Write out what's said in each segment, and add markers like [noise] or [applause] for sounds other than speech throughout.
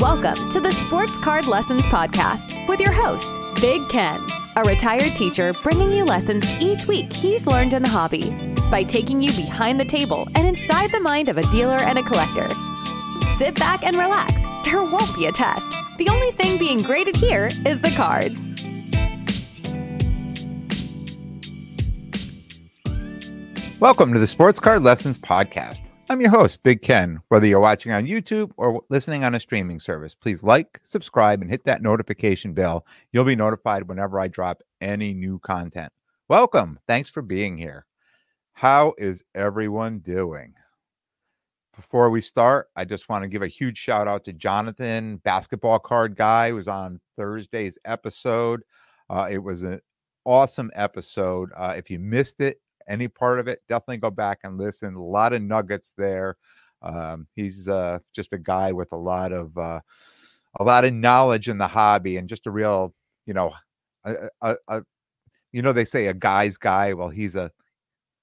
Welcome to the Sports Card Lessons Podcast with your host, Big Ken, a retired teacher bringing you lessons each week he's learned in the hobby by taking you behind the table and inside the mind of a dealer and a collector. Sit back and relax. There won't be a test. The only thing being graded here is the cards. Welcome to the Sports Card Lessons Podcast. I'm your host, Big Ken. Whether you're watching on YouTube or listening on a streaming service, please like, subscribe, and hit that notification bell. You'll be notified whenever I drop any new content. Welcome. Thanks for being here. How is everyone doing? Before we start, I just want to give a huge shout out to Jonathan, basketball card guy, who was on Thursday's episode. Uh, it was an awesome episode. Uh, if you missed it, any part of it, definitely go back and listen. A lot of nuggets there. Um, he's uh, just a guy with a lot of uh, a lot of knowledge in the hobby and just a real, you know, a, a, a, you know they say a guy's guy. Well, he's a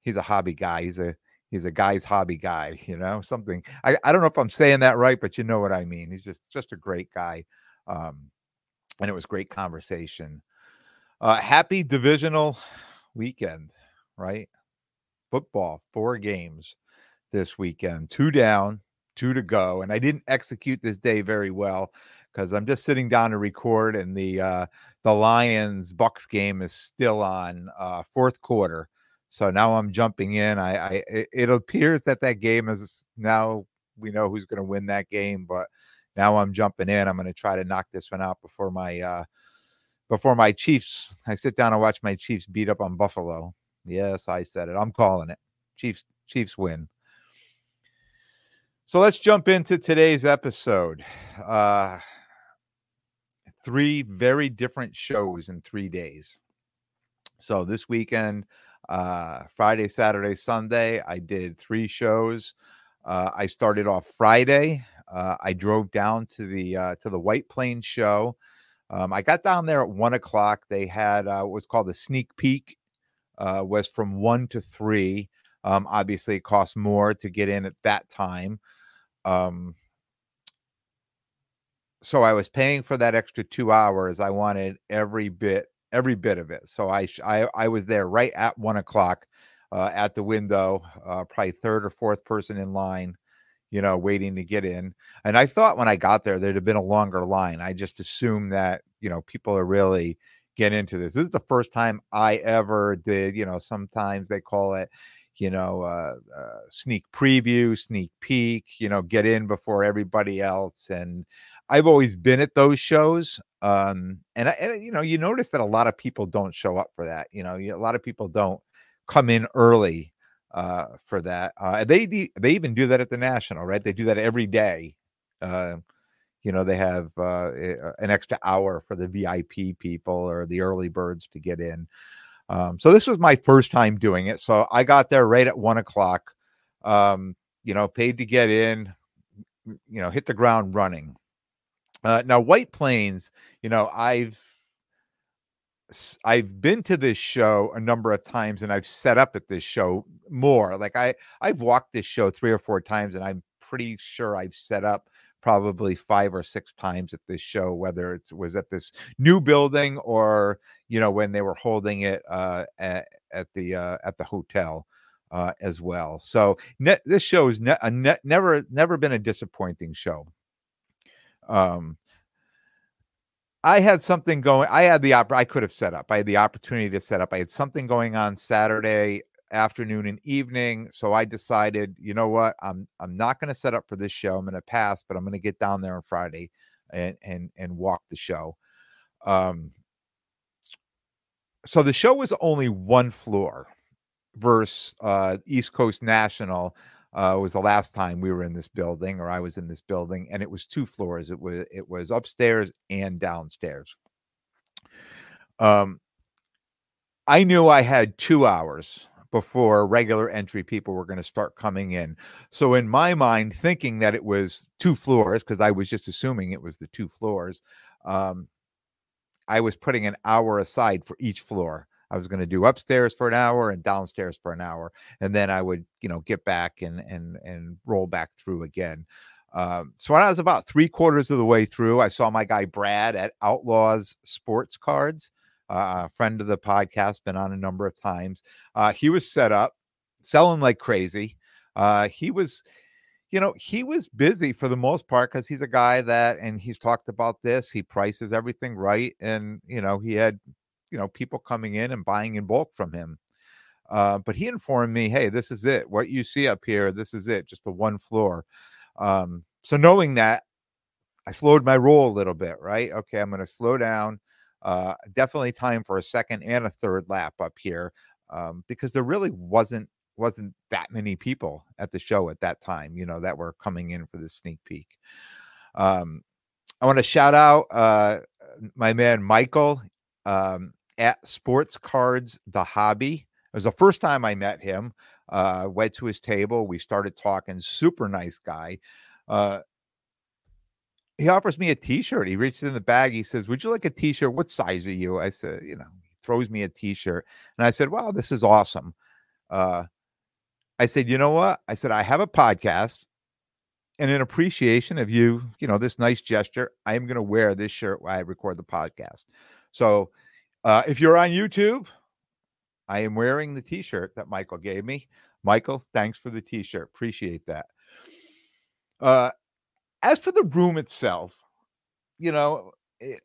he's a hobby guy. He's a he's a guy's hobby guy. [laughs] You know, something. I I don't know if I'm saying that right, but you know what I mean. He's just just a great guy. Um, and it was great conversation. Uh, happy divisional weekend, right? football, four games this weekend, two down, two to go. And I didn't execute this day very well because I'm just sitting down to record, and the uh, the Lions Bucks game is still on uh, fourth quarter. So now I'm jumping in. I, I it appears that that game is now we know who's going to win that game, but now I'm jumping in. I'm going to try to knock this one out before my uh, before my Chiefs. I sit down and watch my Chiefs beat up on Buffalo. Yes, I said it. I'm calling it. Chiefs Chiefs win. So let's jump into today's episode. Uh three very different shows in 3 days. So this weekend uh Friday, Saturday, Sunday, I did three shows. Uh I started off Friday. Uh I drove down to the uh to the White Plains show. Um, I got down there at one o'clock. They had uh, what was called a sneak peek uh, was from one to three. Um, obviously, it costs more to get in at that time. Um, so I was paying for that extra two hours. I wanted every bit, every bit of it. So I, I, I was there right at one o'clock uh, at the window, uh, probably third or fourth person in line, you know, waiting to get in. And I thought when I got there, there'd have been a longer line. I just assumed that, you know, people are really get into this. This is the first time I ever did, you know, sometimes they call it, you know, uh, uh, sneak preview, sneak peek, you know, get in before everybody else. And I've always been at those shows. Um, and, I, and, you know, you notice that a lot of people don't show up for that. You know, a lot of people don't come in early uh, for that. Uh, they, they even do that at the national, right? They do that every day. Uh, you know they have uh, uh an extra hour for the vip people or the early birds to get in um, so this was my first time doing it so i got there right at one o'clock um, you know paid to get in you know hit the ground running uh, now white plains you know i've I've been to this show a number of times and I've set up at this show more. Like I I've walked this show 3 or 4 times and I'm pretty sure I've set up probably five or six times at this show, whether it was at this new building or you know when they were holding it uh, at, at the uh, at the hotel uh, as well. So ne- this show has ne- ne- never never been a disappointing show. Um, I had something going. I had the op- I could have set up. I had the opportunity to set up. I had something going on Saturday afternoon and evening. So I decided, you know what, I'm I'm not going to set up for this show. I'm going to pass, but I'm going to get down there on Friday and and and walk the show. Um, so the show was only one floor versus uh, East Coast National. Uh, was the last time we were in this building, or I was in this building, and it was two floors. It was it was upstairs and downstairs. Um, I knew I had two hours before regular entry people were going to start coming in. So in my mind, thinking that it was two floors, because I was just assuming it was the two floors, um, I was putting an hour aside for each floor. I was going to do upstairs for an hour and downstairs for an hour, and then I would, you know, get back and and and roll back through again. Um, so when I was about three quarters of the way through, I saw my guy Brad at Outlaws Sports Cards, a friend of the podcast, been on a number of times. Uh, he was set up, selling like crazy. Uh, he was, you know, he was busy for the most part because he's a guy that, and he's talked about this. He prices everything right, and you know, he had, you know, people coming in and buying in bulk from him. Uh, but he informed me, hey, this is it. What you see up here, this is it, just the one floor. Um, so knowing that, I slowed my roll a little bit, right? Okay, I'm going to slow down. Uh, definitely time for a second and a third lap up here um, because there really wasn't wasn't that many people at the show at that time, you know, that were coming in for the sneak peek. Um, I want to shout out uh, my man Michael um, at Sports Cards The Hobby. It was the first time I met him. Uh, went to his table. We started talking. Super nice guy. Uh, he offers me a T-shirt. He reaches in the bag. He says, "Would you like a T-shirt? What size are you?" I said, "You know." He throws me a T-shirt, and I said, "Wow, this is awesome." Uh, I said, "You know what?" I said, "I have a podcast, and in appreciation of you, you know, this nice gesture, I am going to wear this shirt while I record the podcast." So, uh, if you're on YouTube, I am wearing the T-shirt that Michael gave me. Michael, thanks for the T-shirt. Appreciate that. Uh, as for the room itself, you know, it,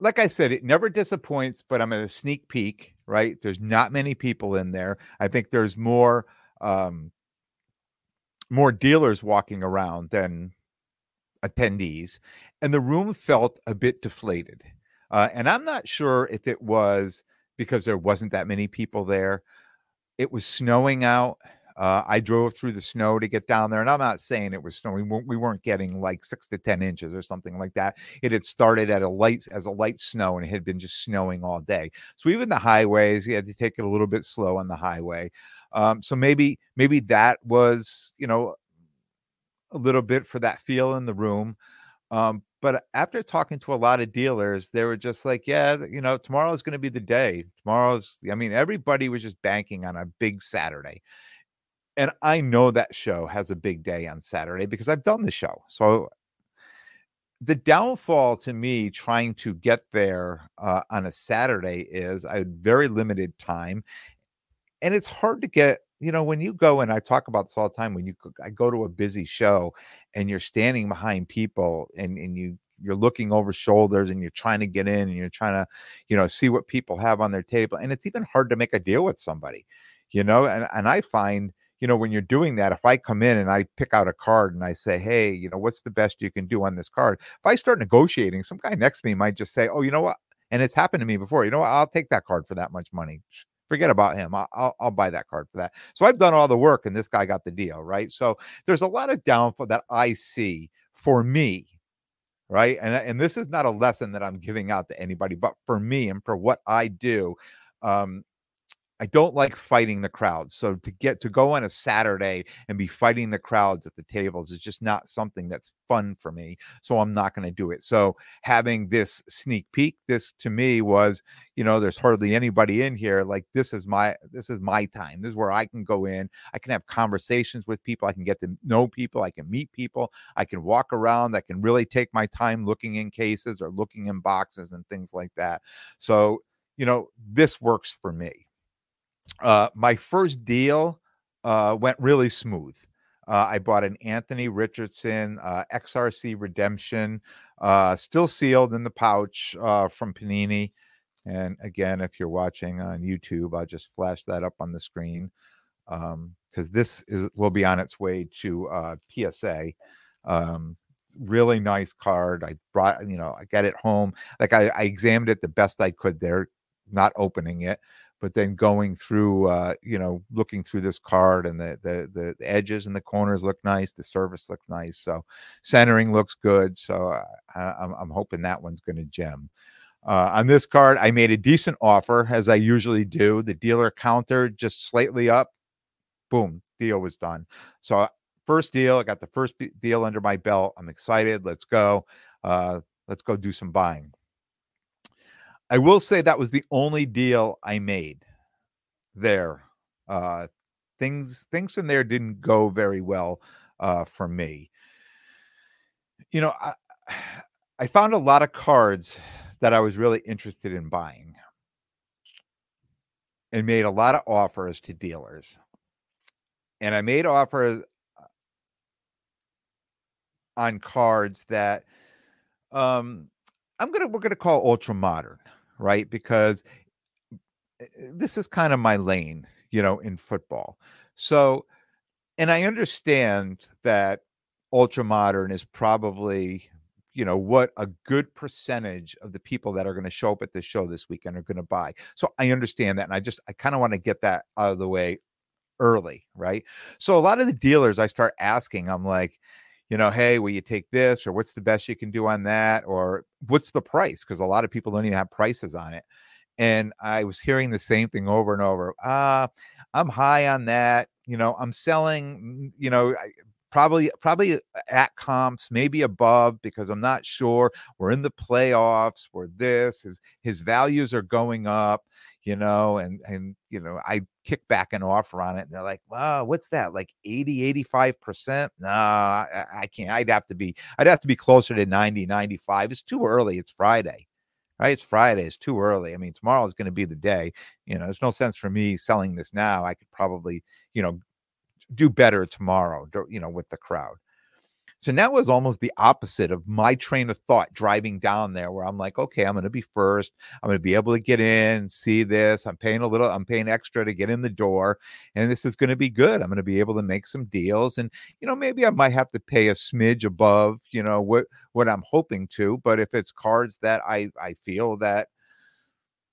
like I said, it never disappoints, but I'm at a sneak peek, right? There's not many people in there. I think there's more um more dealers walking around than attendees, and the room felt a bit deflated. Uh, and I'm not sure if it was because there wasn't that many people there. It was snowing out. Uh, I drove through the snow to get down there, and I'm not saying it was snowing. We weren't getting like six to ten inches or something like that. It had started at a light as a light snow, and it had been just snowing all day. So even the highways, you had to take it a little bit slow on the highway. Um, so maybe maybe that was you know a little bit for that feel in the room. Um, but after talking to a lot of dealers, they were just like, yeah, you know, tomorrow's going to be the day. Tomorrow's, I mean, everybody was just banking on a big Saturday and I know that show has a big day on Saturday because I've done the show. So the downfall to me trying to get there uh, on a Saturday is I had very limited time, and it's hard to get. You know, when you go and I talk about this all the time. When you I go to a busy show, and you're standing behind people, and and you you're looking over shoulders and you're trying to get in and you're trying to you know see what people have on their table and it's even hard to make a deal with somebody you know and, and i find you know, when you're doing that, if I come in and I pick out a card and I say, hey, you know, what's the best you can do on this card? If I start negotiating, some guy next to me might just say, oh, you know what? And it's happened to me before. You know what? I'll take that card for that much money. Forget about him. I'll, I'll, I'll buy that card for that. So I've done all the work and this guy got the deal, right? So there's a lot of downfall that I see for me right and and this is not a lesson that i'm giving out to anybody but for me and for what i do um I don't like fighting the crowds. So to get to go on a Saturday and be fighting the crowds at the tables is just not something that's fun for me. So I'm not going to do it. So having this sneak peek, this to me was, you know, there's hardly anybody in here. Like this is my this is my time. This is where I can go in. I can have conversations with people. I can get to know people. I can meet people. I can walk around. I can really take my time looking in cases or looking in boxes and things like that. So, you know, this works for me uh, my first deal uh, went really smooth. Uh, I bought an Anthony Richardson uh, XRC Redemption, uh, still sealed in the pouch uh, from Panini. And again, if you're watching on YouTube, I'll just flash that up on the screen because um, this is will be on its way to PSA. Um, really nice card. I brought, you know, I got it home. Like I, I examined it the best I could there, not opening it but then going through uh, you know looking through this card and the, the the edges and the corners look nice the surface looks nice so centering looks good so uh, I, am I'm hoping that one's going to gem. Uh, on this card i made a decent offer as i usually do the dealer counter just slightly up boom deal was done. So uh, first deal i got the first deal under my belt i'm excited let's go uh, let's go do some buying I will say that was the only deal I made there. Uh, things things in there didn't go very well uh, for me. You know, I, I found a lot of cards that I was really interested in buying and made a lot of offers to dealers. And I made offers uh, on cards that um I'm gonna we're gonna call ultra modern, right? Because eh, eh, this is kind of my lane, you know, in football. So, and I understand that ultra modern is probably you know what a good percentage of the people that are going to show up at the show this weekend are going to buy so i understand that and i just i kind of want to get that out of the way early right so a lot of the dealers i start asking i'm like you know hey will you take this or what's the best you can do on that or what's the price because a lot of people don't even have prices on it and i was hearing the same thing over and over ah uh, i'm high on that you know i'm selling you know probably probably uh, at comps, maybe above because I'm not sure. We're in the playoffs. We're this. His his values are going up, you know, and and you know, I kick back an offer on it. And they're like, wow, what's that? Like 80, 85%? No, I, I can't. I'd have to be, I'd have to be closer to 90, 95. It's too early. It's Friday right? It's Friday. It's too early. I mean, tomorrow is going to be the day. You know, there's no sense for me selling this now. I could probably, you know, do better tomorrow, you know, with the crowd. So now was almost the opposite of my train of thought driving down there, where I'm like, okay, I'm going to be first. I'm going to be able to get in, see this. I'm paying a little, I'm paying extra to get in the door, and this is going to be good. I'm going to be able to make some deals, and you know, maybe I might have to pay a smidge above, you know, what what I'm hoping to. But if it's cards that I I feel that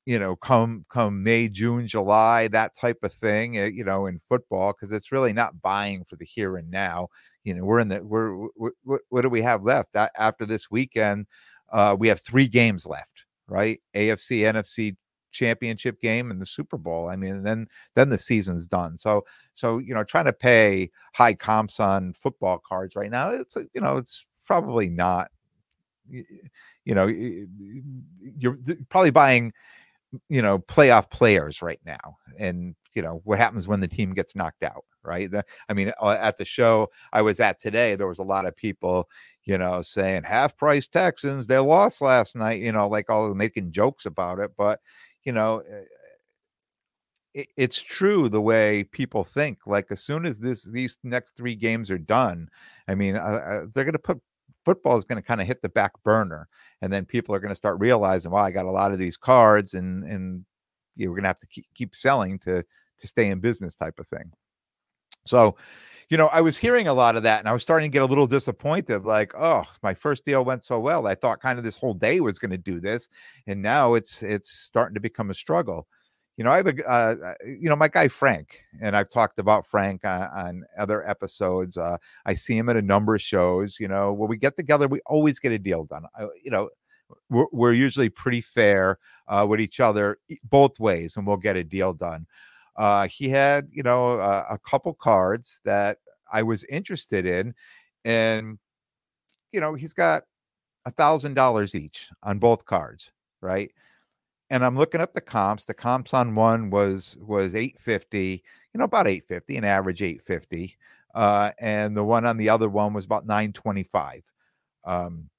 you know, come come May, June, July, that type of thing, eh, you know, in football, because it's really not buying for the here and now. You know, we're in the we're, we're what do we have left after this weekend? Uh, we have three games left, right? AFC, NFC championship game and the Super Bowl. I mean, then then the season's done. So so you know, trying to pay high comps on football cards right now, it's you know, it's probably not. You know, you're probably buying you know playoff players right now and you know what happens when the team gets knocked out right? The, i mean uh, at the show i was at today there was a lot of people you know saying half price texans they lost last night you know like all making jokes about it but you know eh, it, it's true the way people think like as soon as this these next three games are done i mean uh, uh they're going to put football is going to kind of hit the back burner and then people are going to start realizing well i got a lot of these cards and and you know, we're going to have to keep, keep selling to to stay in business type of thing. So you know i was hearing a lot of that and i was starting to get a little disappointed like oh my first deal went so well i thought kind of this whole day was going to do this and now it's it's starting to become a struggle you know, I have a, uh, uh, you know, my guy Frank, and I've talked about Frank on, on other episodes. Uh, I see him at a number of shows. You know, when we get together, we always get a deal done. I, you know, we're, we're, usually pretty fair uh, with each other both ways, and we'll get a deal done. Uh, he had, you know, a couple cards that I was interested in, and you know, he's got a thousand dollars each on both cards, right? And I'm looking up the comps. The comps on one was was 850, you know, about 850, an average 850. Uh, and the one on the other one was about 925. Um,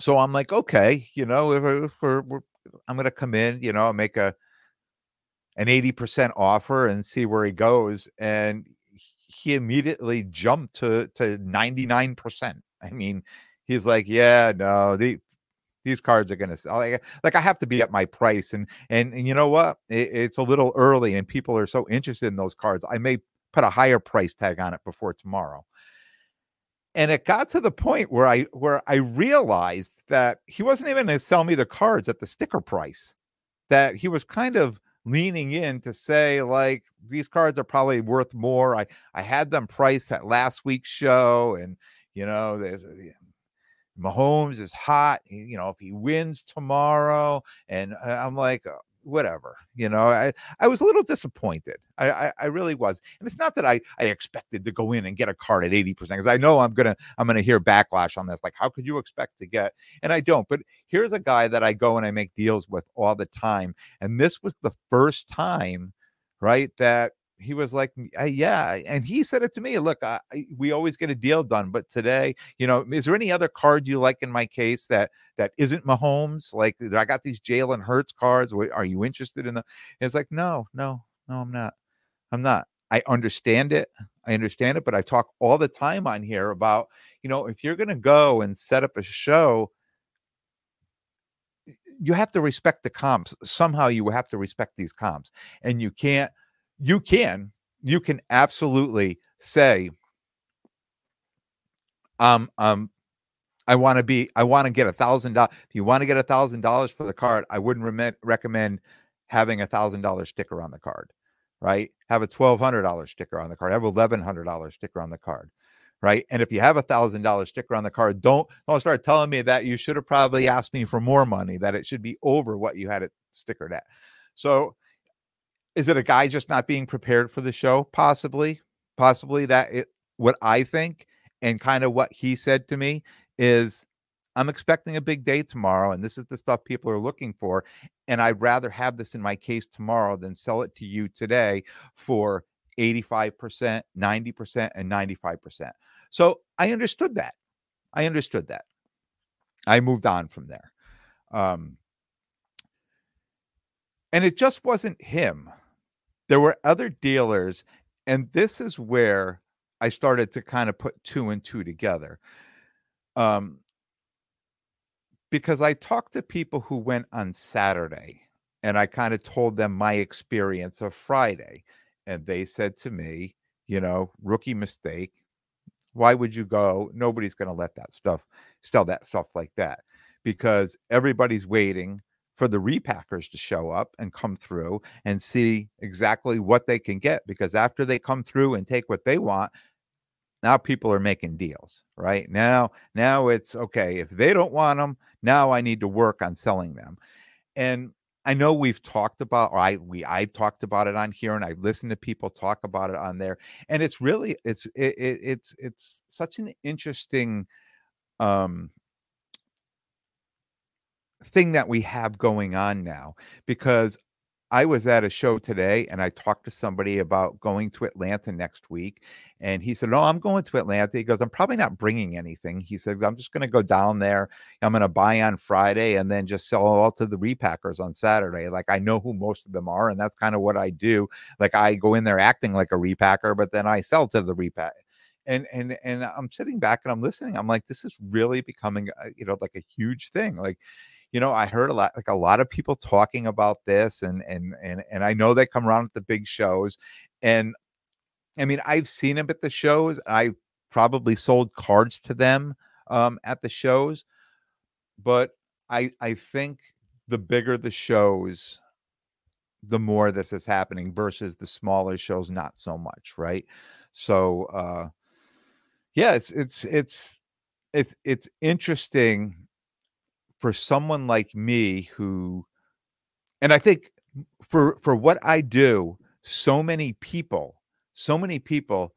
so I'm like, okay, you know, if, if we're, we're, I'm going to come in, you know, make a an 80% offer and see where he goes. And he immediately jumped to to 99%. I mean, he's like, yeah, no, the these cards are going to sell. Like, uh, like, I have to be at my price, and and and you know what? It, it's a little early, and people are so interested in those cards. I may put a higher price tag on it before tomorrow. And it got to the point where I where I realized that he wasn't even going to sell me the cards at the sticker price. That he was kind of leaning in to say like these cards are probably worth more. I I had them priced at last week's show, and you know there's uh, Mahomes is hot. You know, if he wins tomorrow, and uh, I'm like, uh, whatever. You know, I I was a little disappointed. I I, I really was, and it's not that I I expected to go in and get a card at eighty percent because I know I'm gonna I'm gonna hear backlash on this. Like, how could you expect to get? And I don't. But here's a guy that I go and I make deals with all the time, and this was the first time, right, that he was like, yeah, and he said it to me. Look, I, we always get a deal done, but today, you know, is there any other card you like in my case that that isn't Mahomes? Like, I got these Jalen Hurts cards. Are you interested in them? It's like, no, no, no, I'm not. I'm not. I understand it. I understand it, but I talk all the time on here about, you know, if you're going to go and set up a show, you have to respect the comps. Somehow you have to respect these comps. And you can't, you can, you can absolutely say, um, um, I want to be, I want to get a thousand dollars. If you want to get a thousand dollars for the card, I wouldn't re- recommend having a thousand dollar sticker on the card right? Have a $1,200 sticker on the card, have a $1,100 sticker on the card, right? And if you have a $1,000 sticker on the card, don't, don't start telling me that you should have probably asked me for more money, that it should be over what you had it stickered at. So is it a guy just not being prepared for the show? Possibly, possibly that it, what I think and kind of what he said to me is I'm expecting a big day tomorrow, and this is the stuff people are looking for. And I'd rather have this in my case tomorrow than sell it to you today for 85%, 90%, and 95%. So I understood that. I understood that. I moved on from there. Um, and it just wasn't him. There were other dealers. And this is where I started to kind of put two and two together. Um, because I talked to people who went on Saturday and I kind of told them my experience of Friday. And they said to me, you know, rookie mistake. Why would you go? Nobody's going to let that stuff sell that stuff like that because everybody's waiting for the repackers to show up and come through and see exactly what they can get because after they come through and take what they want now people are making deals right? Now now it's okay if they don't want them now i need to work on selling them. And i know we've talked about or i we i've talked about it on here and i listened to people talk about it on there and it's really it's it, it, it's it's such an interesting um thing that we have going on now because I was at a show today and I talked to somebody about going to Atlanta next week. And he said, No, I'm going to Atlanta. He goes, I'm probably not bringing anything. He said, I'm just going to go down there. I'm going to buy on Friday and then just sell all to the repackers on Saturday. Like I know who most of them are. And that's kind of what I do. Like I go in there acting like a repacker, but then I sell to the repack. And, and and I'm sitting back and I'm listening. I'm like, this is really becoming, you know, like a huge thing. Like, you know, I heard a lot, like a lot of people talking about this, and and and and I know they come around at the big shows, and I mean, I've seen them at the shows. I probably sold cards to them um, at the shows, but I I think the bigger the shows, the more this is happening versus the smaller shows, not so much, right? So, uh, yeah, it's it's it's it's it's interesting for someone like me who and I think for for what I do, so many people, so many people,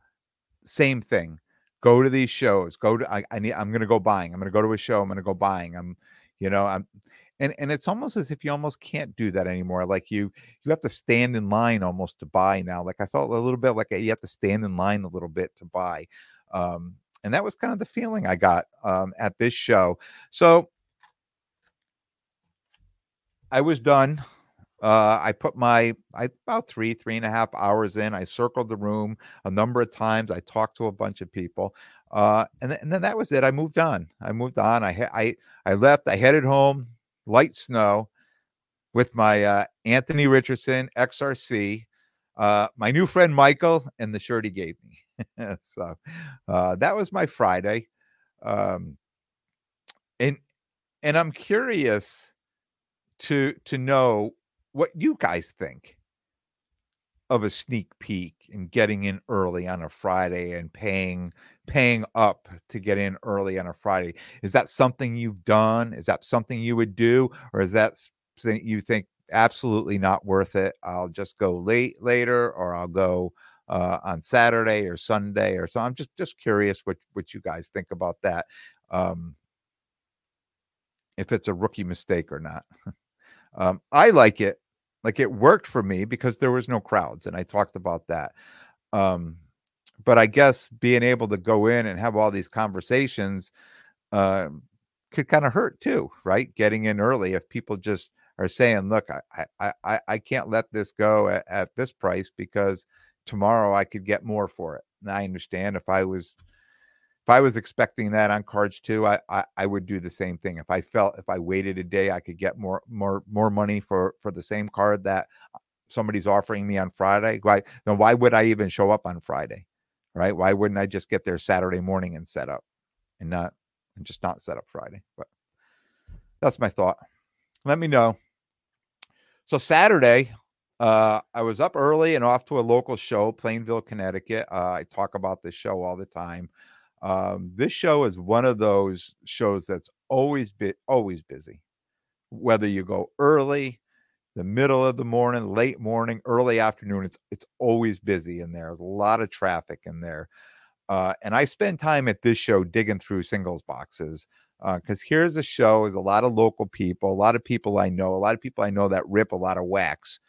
same thing. Go to these shows. Go to I, I need I'm gonna go buying. I'm gonna go to a show. I'm gonna go buying. I'm, you know, I'm and and it's almost as if you almost can't do that anymore. Like you you have to stand in line almost to buy now. Like I felt a little bit like you have to stand in line a little bit to buy. Um, and that was kind of the feeling I got um, at this show. So I was done. Uh, I put my I about three three and a half hours in. I circled the room a number of times. I talked to a bunch of people, uh, and, th- and then that was it. I moved on. I moved on. I ha- I I left. I headed home. Light snow, with my uh, Anthony Richardson XRC, uh, my new friend Michael, and the shirt he gave me. [laughs] so uh, that was my Friday, um, and and I'm curious to to know what you guys think of a sneak peek and getting in early on a Friday and paying paying up to get in early on a Friday. Is that something you've done? Is that something you would do or is that you think absolutely not worth it? I'll just go late later or I'll go uh, on Saturday or Sunday or so. I'm just just curious what what you guys think about that. Um, if it's a rookie mistake or not. [laughs] Um, I like it. like it worked for me because there was no crowds and I talked about that. Um but I guess being able to go in and have all these conversations uh, could kind of hurt too, right? Getting in early if people just are saying, "Look, I I I, I can't let this go at, at this price because tomorrow I could get more for it." And I understand if I was if I was expecting that on cards too, I, I, I would do the same thing. If I felt if I waited a day, I could get more more more money for for the same card that somebody's offering me on Friday. Why then why would I even show up on Friday? Right? Why wouldn't I just get there Saturday morning and set up and not and just not set up Friday? But that's my thought. Let me know. So Saturday, uh, I was up early and off to a local show, Plainville, Connecticut. Uh, I talk about this show all the time. Um, this show is one of those shows that's always been always busy. Whether you go early, the middle of the morning, late morning, early afternoon, it's it's always busy in there. There's a lot of traffic in there. Uh, and I spend time at this show digging through singles boxes because uh, here's a show is a lot of local people, a lot of people I know, a lot of people I know that rip a lot of wax,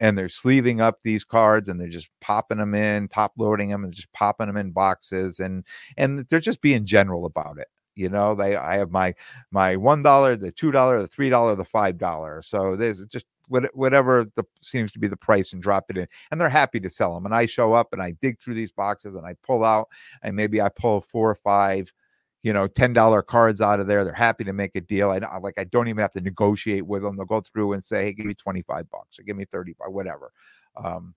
and they're sleeving up these cards and they're just popping them in, top loading them, and just popping them in boxes, and and they're just being general about it. You know, they I have my my one dollar, the two dollar, the three dollar, the five dollar. So there's just whatever the seems to be the price and drop it in and they're happy to sell them and i show up and i dig through these boxes and i pull out and maybe i pull four or five you know, ten dollar cards out of there. They're happy to make a deal. I like I don't even have to negotiate with them. They'll go through and say, "Hey, give me twenty five bucks or give me thirty whatever." Um,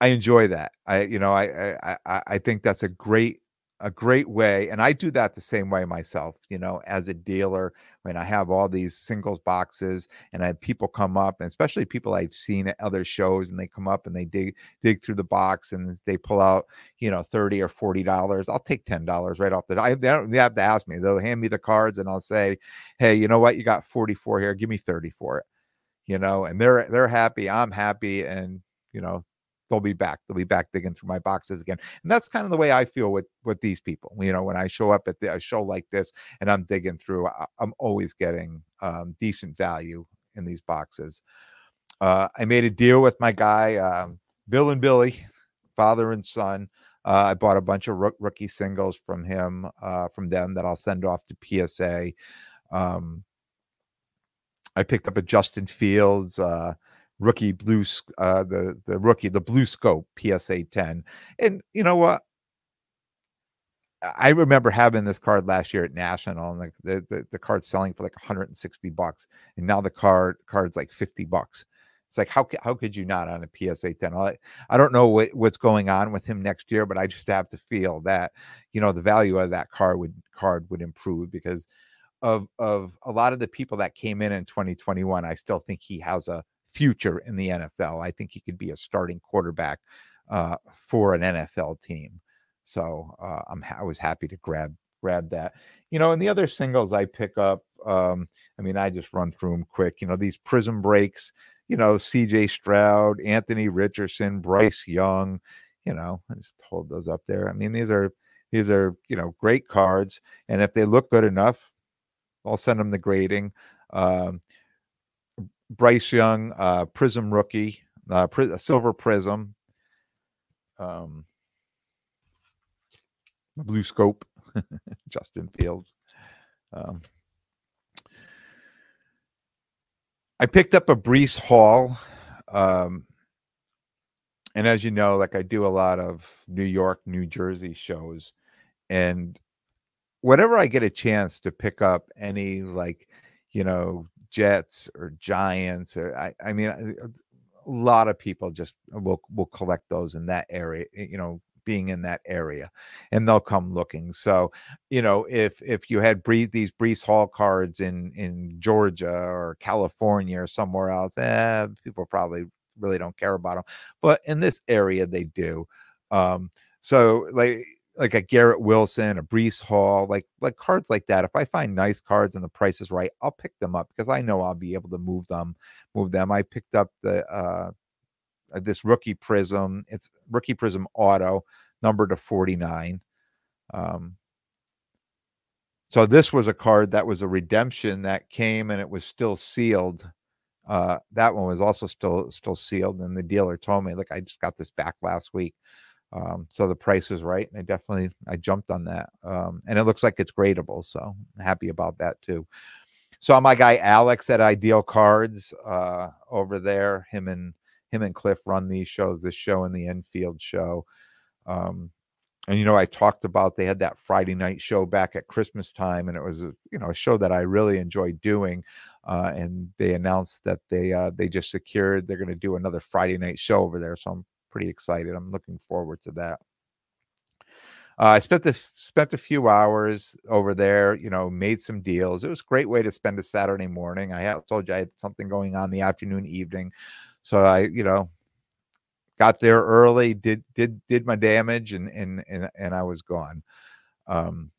I enjoy that. I you know I I I think that's a great a great way and i do that the same way myself you know as a dealer when i have all these singles boxes and i have people come up and especially people i've seen at other shows and they come up and they dig dig through the box and they pull out you know 30 or 40 dollars i'll take 10 dollars right off the I, they don't they have to ask me they'll hand me the cards and i'll say hey you know what? You got 44 here give me 30 for it you know and they're they're happy i'm happy and you know they'll be back. They'll be back digging through my boxes again. And that's kind of the way I feel with with these people. You know, when I show up at the, a show like this and I'm digging through, I, am always getting um, decent value in these boxes. Uh, I made a deal with my guy, um, Bill and Billy, father and son. Uh, I bought a bunch of rookie singles from him, uh, from them that I'll send off to PSA. Um, I picked up a Justin Fields. Uh, rookie blue uh the the rookie the blue scope psa 10 and you know what i remember having this card last year at national and the the, the card's selling for like 160 bucks and now the card card's like 50 bucks it's like how how could you not on a PSA 10? I, I don't know what, what's going on with him next year, but I just have to feel that you know the value of that card would card would improve because of of a lot of the people that came in in 2021. I still think he has a future in the NFL. I think he could be a starting quarterback uh, for an NFL team. So uh, I'm I was happy to grab grab that. You know, and the other singles I pick up, um, I mean, I just run through them quick. You know, these Prizm breaks. You know, C.J. Stroud, Anthony Richardson, Bryce Young. You know, I just hold those up there. I mean, these are these are you know great cards, and if they look good enough, I'll send them the grading. Um, Bryce Young, uh, Prizm rookie, uh, Pri- Silver Prizm, um, Blue Scope, [laughs] Justin Fields. Um, I picked up a Breece Hall. Um, and as you know, like I do a lot of New York, New Jersey shows. And whenever I get a chance to pick up any like, you know, Jets or Giants or I, I mean a lot of people just will will collect those in that area you know being in that area and they'll come looking. So you know if if you had these Breece Hall cards in in Georgia or California or somewhere else eh, people probably really don't care about them but in this area they do. Um so like like a Garrett Wilson, a Breece Hall, like like cards like that. If I find nice cards and the price is right, I'll pick them up because I know I'll be able to move them, move them. I picked up the uh this rookie Prizm. It's rookie Prizm auto, number to 49. Um so this was a card that was a redemption that came and it was still sealed Uh, that one was also still still sealed, and the dealer told me, "Look, I just got this back last week." Um, so the price was right, and I definitely I jumped on that. Um, and it looks like it's gradable, so I'm happy about that too. So my guy Alex at Ideal Cards uh, over there, him and him and Cliff run these shows, this show and the Enfield show. Um, and you know, I talked about they had that Friday night show back at Christmas time, and it was a, you know a show that I really enjoyed doing. Uh, and they announced that they uh, they just secured they're going to do another Friday night show over there, so I'm pretty excited. I'm looking forward to that. Uh, I spent the spent a few hours over there. You know, made some deals. It was a great way to spend a Saturday morning. I had, told you I had something going on the afternoon, evening, so I, you know, got there early. Did did did my damage, and and and and I was gone. Um,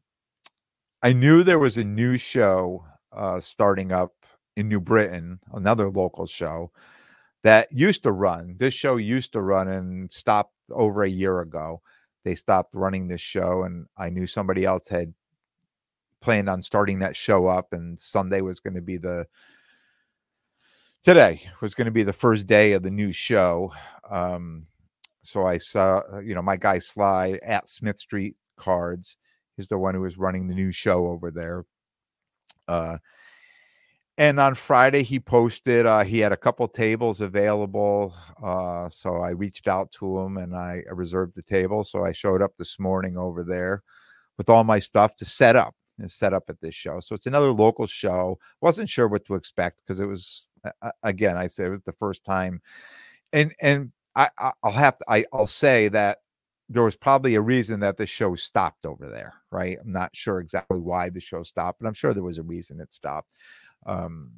I knew there was a new show uh, starting up in New Britain, another local show that used to run. This show used to run and stopped over a year ago. They stopped running this show, and I knew somebody else had planned on starting that show up, and Sunday was going to be the today was going to be the first day of the new show. Um, so I saw, you know, my guy Sly at Smith Street Cards. He's the one who was running the new show over there. Uh, and on Friday he posted uh, he had a couple tables available. Uh, so I reached out to him and I reserved the table. So I showed up this morning over there with all my stuff to set up and set up at this show. So it's another local show. Wasn't sure what to expect because it was again I said it was the first time, and and I I'll have to I I'll say that there was probably a reason that the show stopped over there, right? I'm not sure exactly why the show stopped, but I'm sure there was a reason it stopped. Um,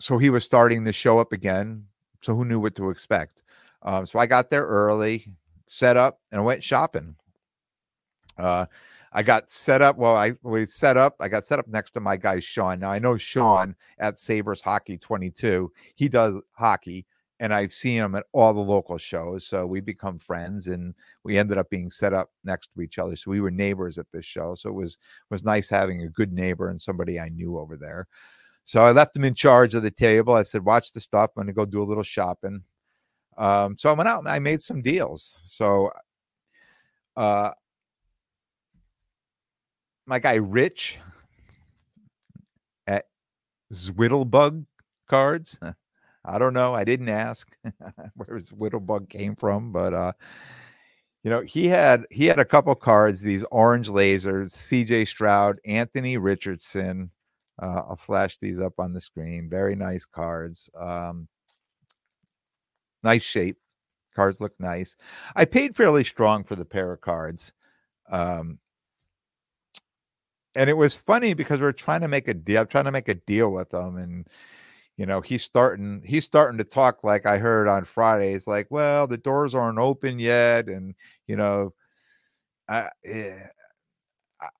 so he was starting the show up again. So who knew what to expect? Um, so I got there early, set up, and went shopping. Uh, I got set up. Well, I we set up. I got set up next to my guy Sean. Now I know Sean at Sabres Hockey 22. He does hockey, and I've seen him at all the local shows. So we become friends, and we ended up being set up next to each other. So we were neighbors at this show. So it was was nice having a good neighbor and somebody I knew over there. So I left him in charge of the table. I said, "Watch the stuff. I'm to go do a little shopping." Um, so I went out and I made some deals. So, uh, my guy Rich at Zwiddlebug Cards. [laughs] I don't know. I didn't ask [laughs] where his Whittlebug came from, but uh, you know, he had he had a couple cards, these orange lasers, CJ Stroud, Anthony Richardson. Uh, I'll flash these up on the screen. Very nice cards. Um, nice shape. Cards look nice. I paid fairly strong for the pair of cards. Um, and it was funny because we are trying to make a deal. I'm trying to make a deal with them, and you know he's starting he's starting to talk like i heard on fridays like well the doors aren't open yet and you know i eh,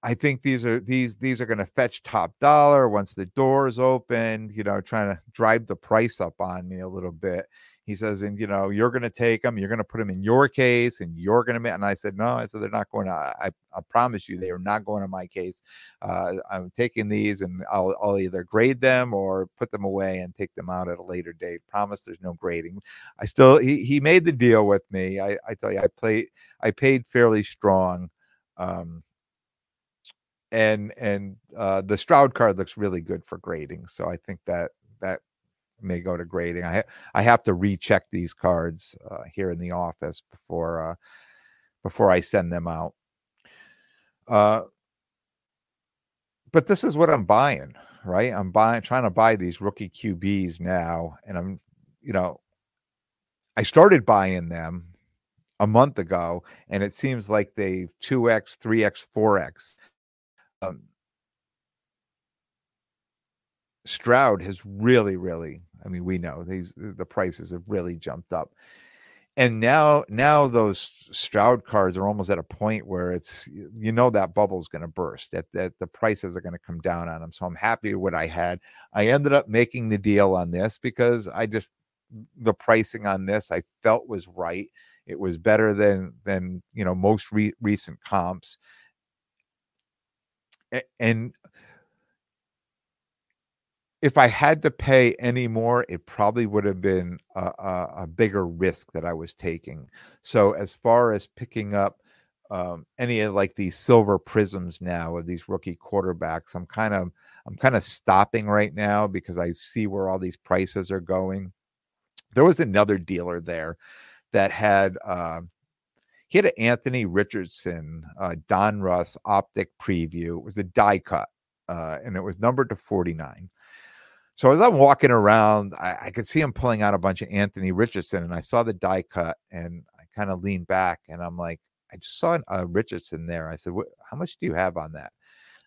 i think these are these these are going to fetch top dollar once the doors open you know trying to drive the price up on me a little bit he says, and you know, you're going to take them, you're going to put them in your case, and you're going to. And I said, no, I said they're not going to. I, I promise you, they are not going to my case. Uh, I'm taking these, and I'll, I'll either grade them or put them away and take them out at a later date. Promise, there's no grading. I still, he he made the deal with me. I I tell you, I played, I paid fairly strong. Um, and and uh, the Stroud card looks really good for grading, so I think that that may go to grading. I ha- I have to recheck these cards uh, here in the office before uh, before I send them out. Uh, but this is what I'm buying, right? I'm buying, trying to buy these rookie QBs now, and I'm, you know, I started buying them a month ago, and it seems like they've two x, three x, four x. Um, Stroud has really, really I mean, we know these the prices have really jumped up. And now now those Stroud cards are almost at a point where it's you know that bubble is going to burst. That that the prices are going to come down on them. So I'm happy with what I had. I ended up making the deal on this because I just the pricing on this I felt was right. It was better than than you know most re- recent comps. And if I had to pay any more, it probably would have been a, a, a bigger risk that I was taking. So as far as picking up um, any of like these silver Prizms now of these rookie quarterbacks, I'm kind of I'm kind of stopping right now because I see where all these prices are going. There was another dealer there that had uh, he had an Anthony Richardson uh, Donruss optic preview. It was a die cut, uh, and it was numbered to 49. So as I'm walking around, I, I, could see him pulling out a bunch of Anthony Richardson, and I saw the die cut, and I kind of leaned back, and I'm like, I just saw a Richardson there. I said, "How much do you have on that?"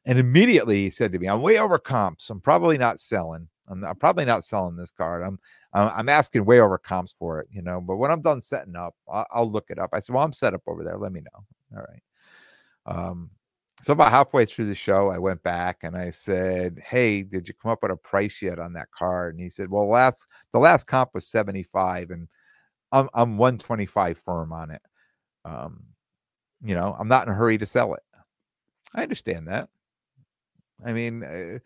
And immediately he said to me, "I'm way over comps. I'm probably not selling. I'm, I'm probably not selling this card. I'm, I'm asking way over comps for it, you know. But when I'm done setting up, I'll, I'll look it up." I said, "Well, I'm set up over there. Let me know." All right. Um, so about halfway through the show, I went back and I said, "Hey, did you come up with a price yet on that card?" And he said, "Well, last the last comp was 75 and I'm I'm 125 firm on it. Um, you know, I'm not in a hurry to sell it. I understand that. I mean, uh,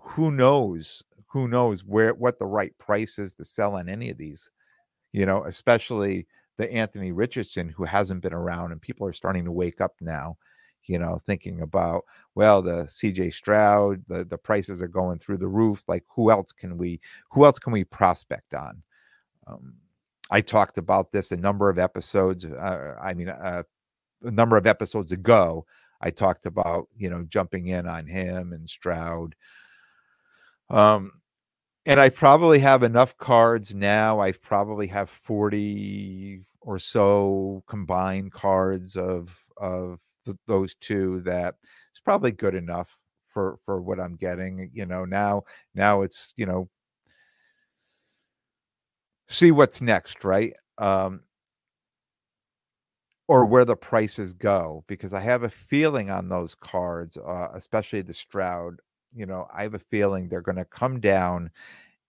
who knows? Who knows where what the right price is to sell on any of these? You know, especially the Anthony Richardson who hasn't been around, and people are starting to wake up now. You know, thinking about well, the CJ Stroud, the the prices are going through the roof. Like, who else can we who else can we prospect on? Um, I talked about this a number of episodes. Uh, I mean, uh, a number of episodes ago, I talked about you know jumping in on him and Stroud. Um, and I probably have enough cards now. I probably have forty or so combined cards of of th- those two that it's probably good enough for for what I'm getting. You know now now it's you know see what's next, right? Um, or where the prices go because I have a feeling on those cards, uh, especially the Stroud. You know, I have a feeling they're going to come down,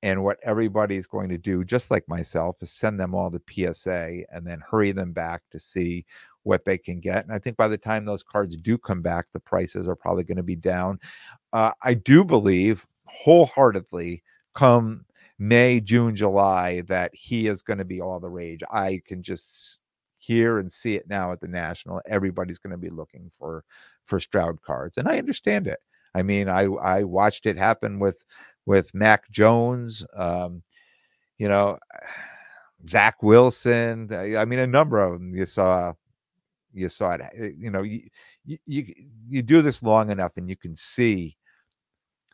and what everybody's going to do, just like myself, is send them all the PSA and then hurry them back to see what they can get. And I think by the time those cards do come back, the prices are probably going to be down. Uh, I do believe wholeheartedly come May, June, July that he is going to be all the rage. I can just hear and see it now at the national everybody's going to be looking for for stroud cards and i understand it i mean i i watched it happen with with mac jones um you know [sighs] zach wilson i mean a number of them you saw you saw it eh, you know you you you do this long enough and you can see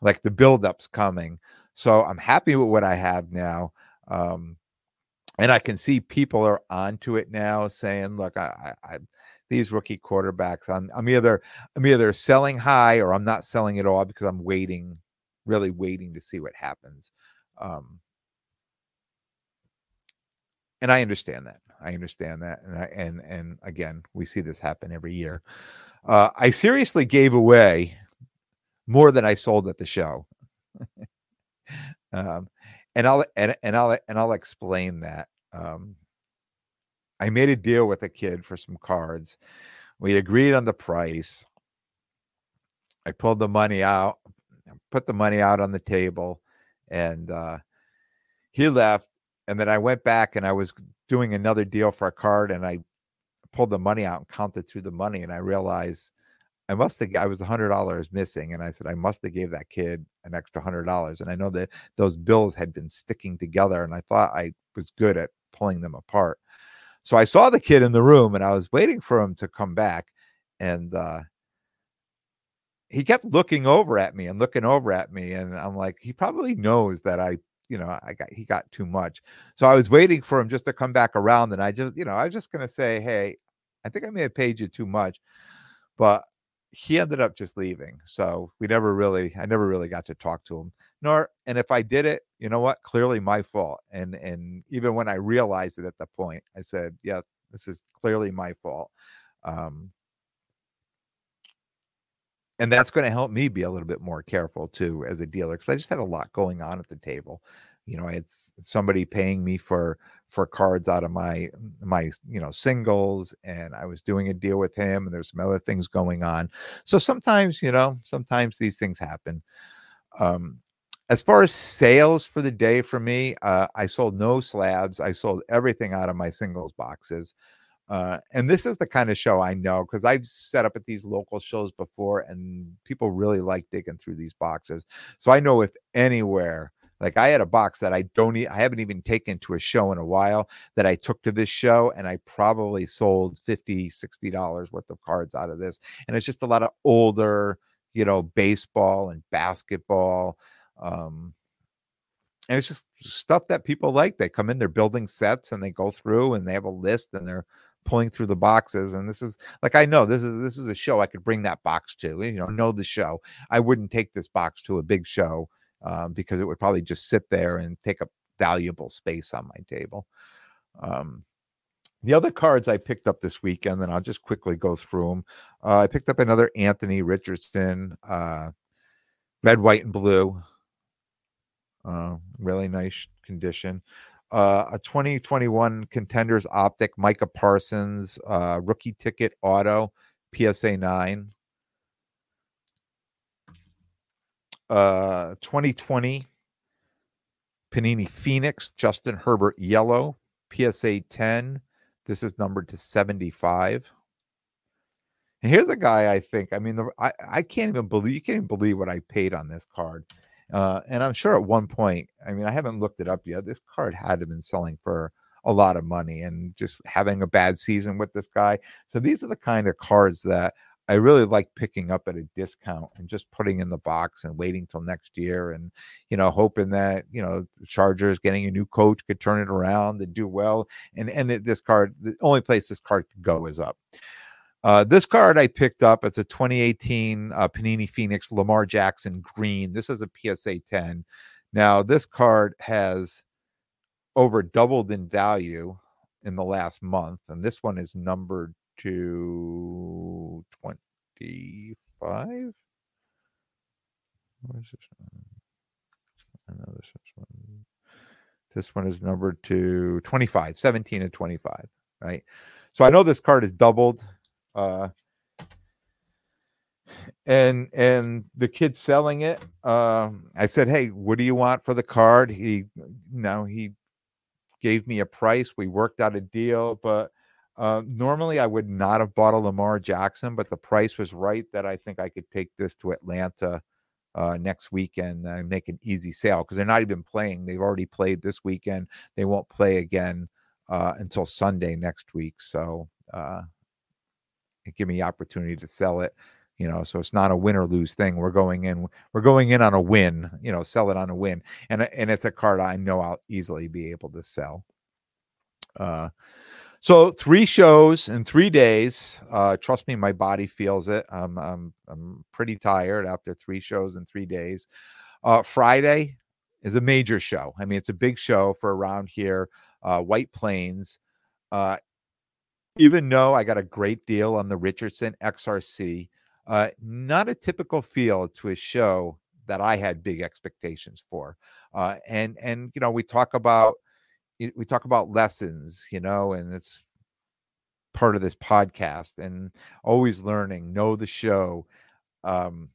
like the buildups coming so i'm happy with what i have now um and I can see people are onto it now, saying, "Look, I, I, I these rookie quarterbacks, I'm, I'm either I'm either selling high or I'm not selling at all because I'm waiting, really waiting to see what happens." Um, and I understand that. I understand that, and I, and and again, we see this happen every year. Uh, I seriously gave away more than I sold at the show. [laughs] um, and I'll and, and I'll and I'll explain that. Um, I made a deal with a kid for some cards. We agreed on the price. I pulled the money out, put the money out on the table, and uh, he left. And then I went back and I was doing another deal for a card, and I pulled the money out and counted through the money, and I realized I must have I was a hundred dollars missing, and I said I must have gave that kid an extra hundred dollars. And I know that those bills had been sticking together, and I thought I was good at pulling them apart. So I saw the kid in the room, and I was waiting for him to come back, and uh, he kept looking over at me and looking over at me, and I'm like, he probably knows that I you know, I got he got too much. So I was waiting for him just to come back around, and I just, you know, I was just gonna say, hey, I think I may have paid you too much, but he ended up just leaving. So we never really, I never really got to talk to him. Nor, and if I did it, you know what? Clearly my fault. And and even when I realized it at the point, I said, yeah, this is clearly my fault. Um, and that's going to help me be a little bit more careful too as a dealer because I just had a lot going on at the table. You know, it's somebody paying me for for cards out of my my you know singles and i was doing a deal with him and there's some other things going on so sometimes you know sometimes these things happen um as far as sales for the day for me, uh, I sold no slabs. I sold everything out of my singles boxes. Uh, and this is the kind of show I know because I've set up at these local shows before, and people really like digging through these boxes. So I know if anywhere, like I had a box that I don't, I haven't even taken to a show in a while that I took to this show, and I probably sold 50 60 dollars worth of cards out of this. And it's just a lot of older, you know, baseball and basketball. Um, and it's just stuff that people like. They come in, they're building sets, and they go through, and they have a list, and they're pulling through the boxes and this is like i know this is this is a show i could bring that box to you know know the show i wouldn't take this box to a big show um, because it would probably just sit there and take up valuable space on my table um, the other cards I picked up this weekend, and I'll just quickly go through them. Uh, I picked up another Anthony Richardson, uh, red, white, and blue. Uh, really nice condition uh, a 2021 contenders optic Micah Parsons uh, rookie ticket auto PSA 9. Uh, 2020 Panini Phoenix Justin Herbert yellow PSA 10. This is numbered to 75. And here's a guy I think, I mean, the, I, I can't even believe, you can't even believe what I paid on this card. Uh, and I'm sure at one point, I mean, I haven't looked it up yet. This card had to been selling for a lot of money and just having a bad season with this guy. So these are the kind of cards that I really like picking up at a discount and just putting in the box and waiting till next year and you know hoping that you know the Chargers getting a new coach could turn it around and do well and and this card the only place this card could go is up. Uh, this card I picked up. It's a 2018 uh, Panini Phoenix Lamar Jackson green. This is a PSA 10. Now, this card has over doubled in value in the last month, and this one is numbered to 25. Where's this one? I know this one. This one is numbered to 25, 17 and 25, right? So I know this card is doubled uh, and and the kid selling it uh, i said hey what do you want for the card? He now he gave me a price we worked out a deal but uh, normally i would not have bought a lamar jackson but the price was right that i think i could take this to atlanta uh, next weekend and make an easy sale because they're not even playing they've already played this weekend they won't play again uh, until sunday next week so uh, give me opportunity to sell it you know so it's not a win or lose thing. We're going in we're going in on a win you know sell it on a win. And and it's a card i know i'll easily be able to sell. Uh so three shows in three days uh trust me my body feels it. I'm i'm, I'm pretty tired after three shows in three days. Uh friday is a major show. I mean it's a big show for around here uh white plains. Uh even though I got a great deal on the Richardson XRC, uh, not a typical feel to a show that I had big expectations for. Uh, and and you know we talk about we talk about lessons, you know, and it's part of this podcast and always learning, know the show. Um,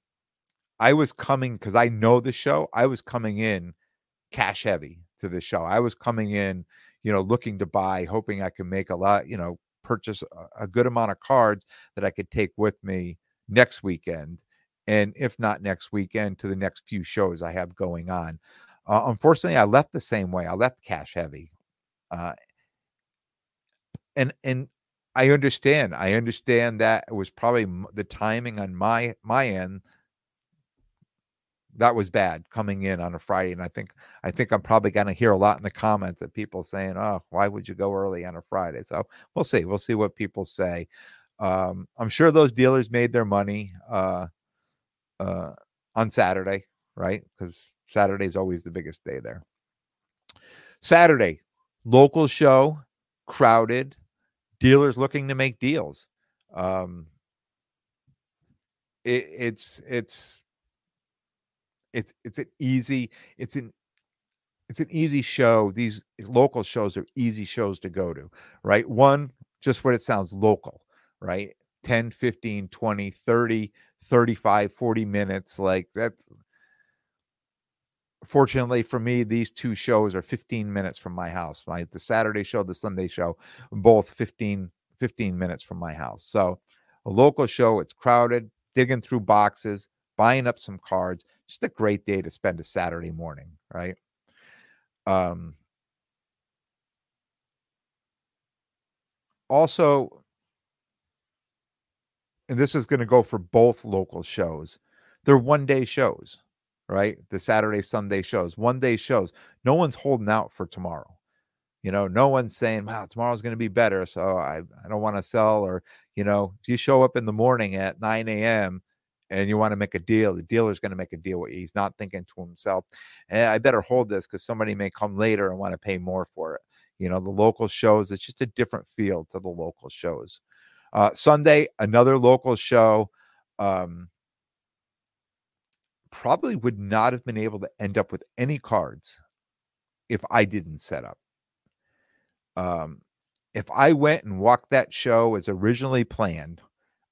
I was coming because I know the show. I was coming in cash heavy to the show. I was coming in, you know, looking to buy, hoping I could make a lot, you know, purchase a, a good amount of cards that I could take with me next weekend. And if not next weekend, to the next few shows I have going on. Uh, unfortunately, I left the same way. I left cash heavy. Uh, and and I understand. I understand that it was probably the timing on my my end that was bad coming in on a Friday. And I think I think I'm probably going to hear a lot in the comments of people saying, "Oh, why would you go early on a Friday?" So we'll see. We'll see what people say. Um, I'm sure those dealers made their money uh, uh, on Saturday, right? Because Saturday is always the biggest day there. Saturday, local show, crowded, dealers looking to make deals. Um, it, it's it's it's it's an easy it's an it's an easy show these local shows are easy shows to go to right one just what it sounds local right 10 15 20 30 35 40 minutes like that's fortunately for me, these two shows are 15 minutes from my house. My the Saturday show, the Sunday show, both 15 15 minutes from my house. So a local show, it's crowded, digging through boxes, buying up some cards. Just a great day to spend a Saturday morning, right? Um also and this is going to go for both local shows. They're one day shows right? The Saturday, Sunday shows, one day shows. No one's holding out for tomorrow. You know, no one's saying, wow, tomorrow's going to be better. So I, I don't want to sell. Or, you know, if you show up in the morning at 9 a.m. and you want to make a deal, the dealer's going to make a deal with you. He's not thinking to himself, eh, I better hold this because somebody may come later and want to pay more for it. You know, the local shows, it's just a different feel to the local shows. Uh, Sunday, another local show. Um, probably would not have been able to end up with any cards if I didn't set up. Um, if I went and walked that show as originally planned,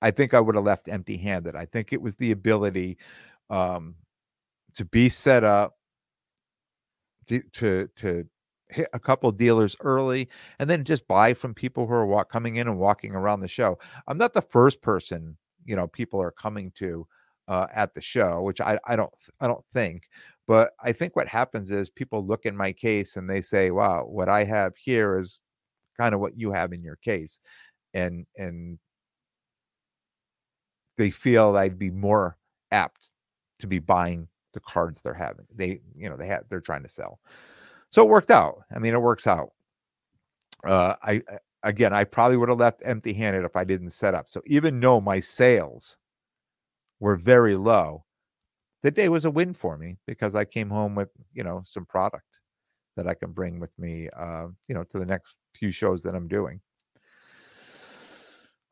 I think I would have left empty handed. I think it was the ability um, to be set up, to, to, to hit a couple dealers early and then just buy from people who are walk, coming in and walking around the show. I'm not the first person, you know, people are coming to uh, at the show, which I, I don't I don't think. But I think what happens is people look in my case and they say, "Wow, what I have here is kind of what you have in your case," and and they feel I'd be more apt to be buying the cards they're having. They you know they have they're trying to sell, so it worked out. I mean, it works out. Uh, I again, I probably would have left empty-handed if I didn't set up. So even though my sales were very low, the day was a win for me because I came home with, you know, some product that I can bring with me, uh, you know, to the next few shows that I'm doing.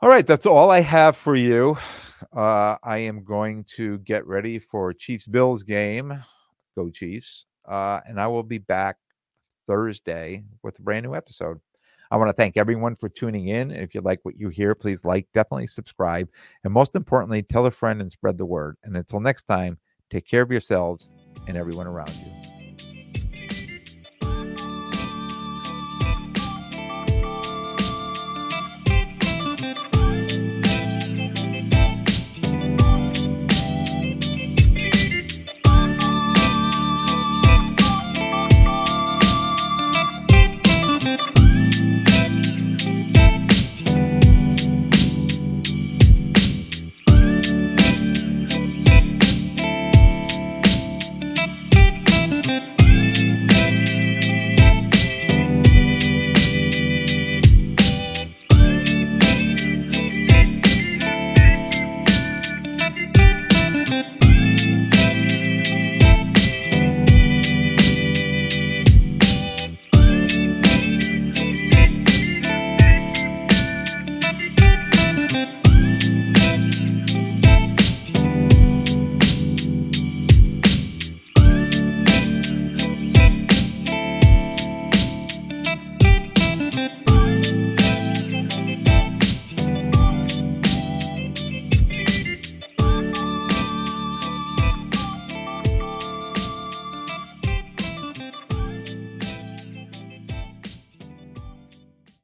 All right, that's all I have for you. Uh, I am going to get ready for Chiefs Bills game. Go Chiefs. Uh, and I will be back Thursday with a brand new episode. I want to thank everyone for tuning in. If you like what you hear, please like, definitely subscribe, and most importantly, tell a friend and spread the word. And until next time, take care of yourselves and everyone around you.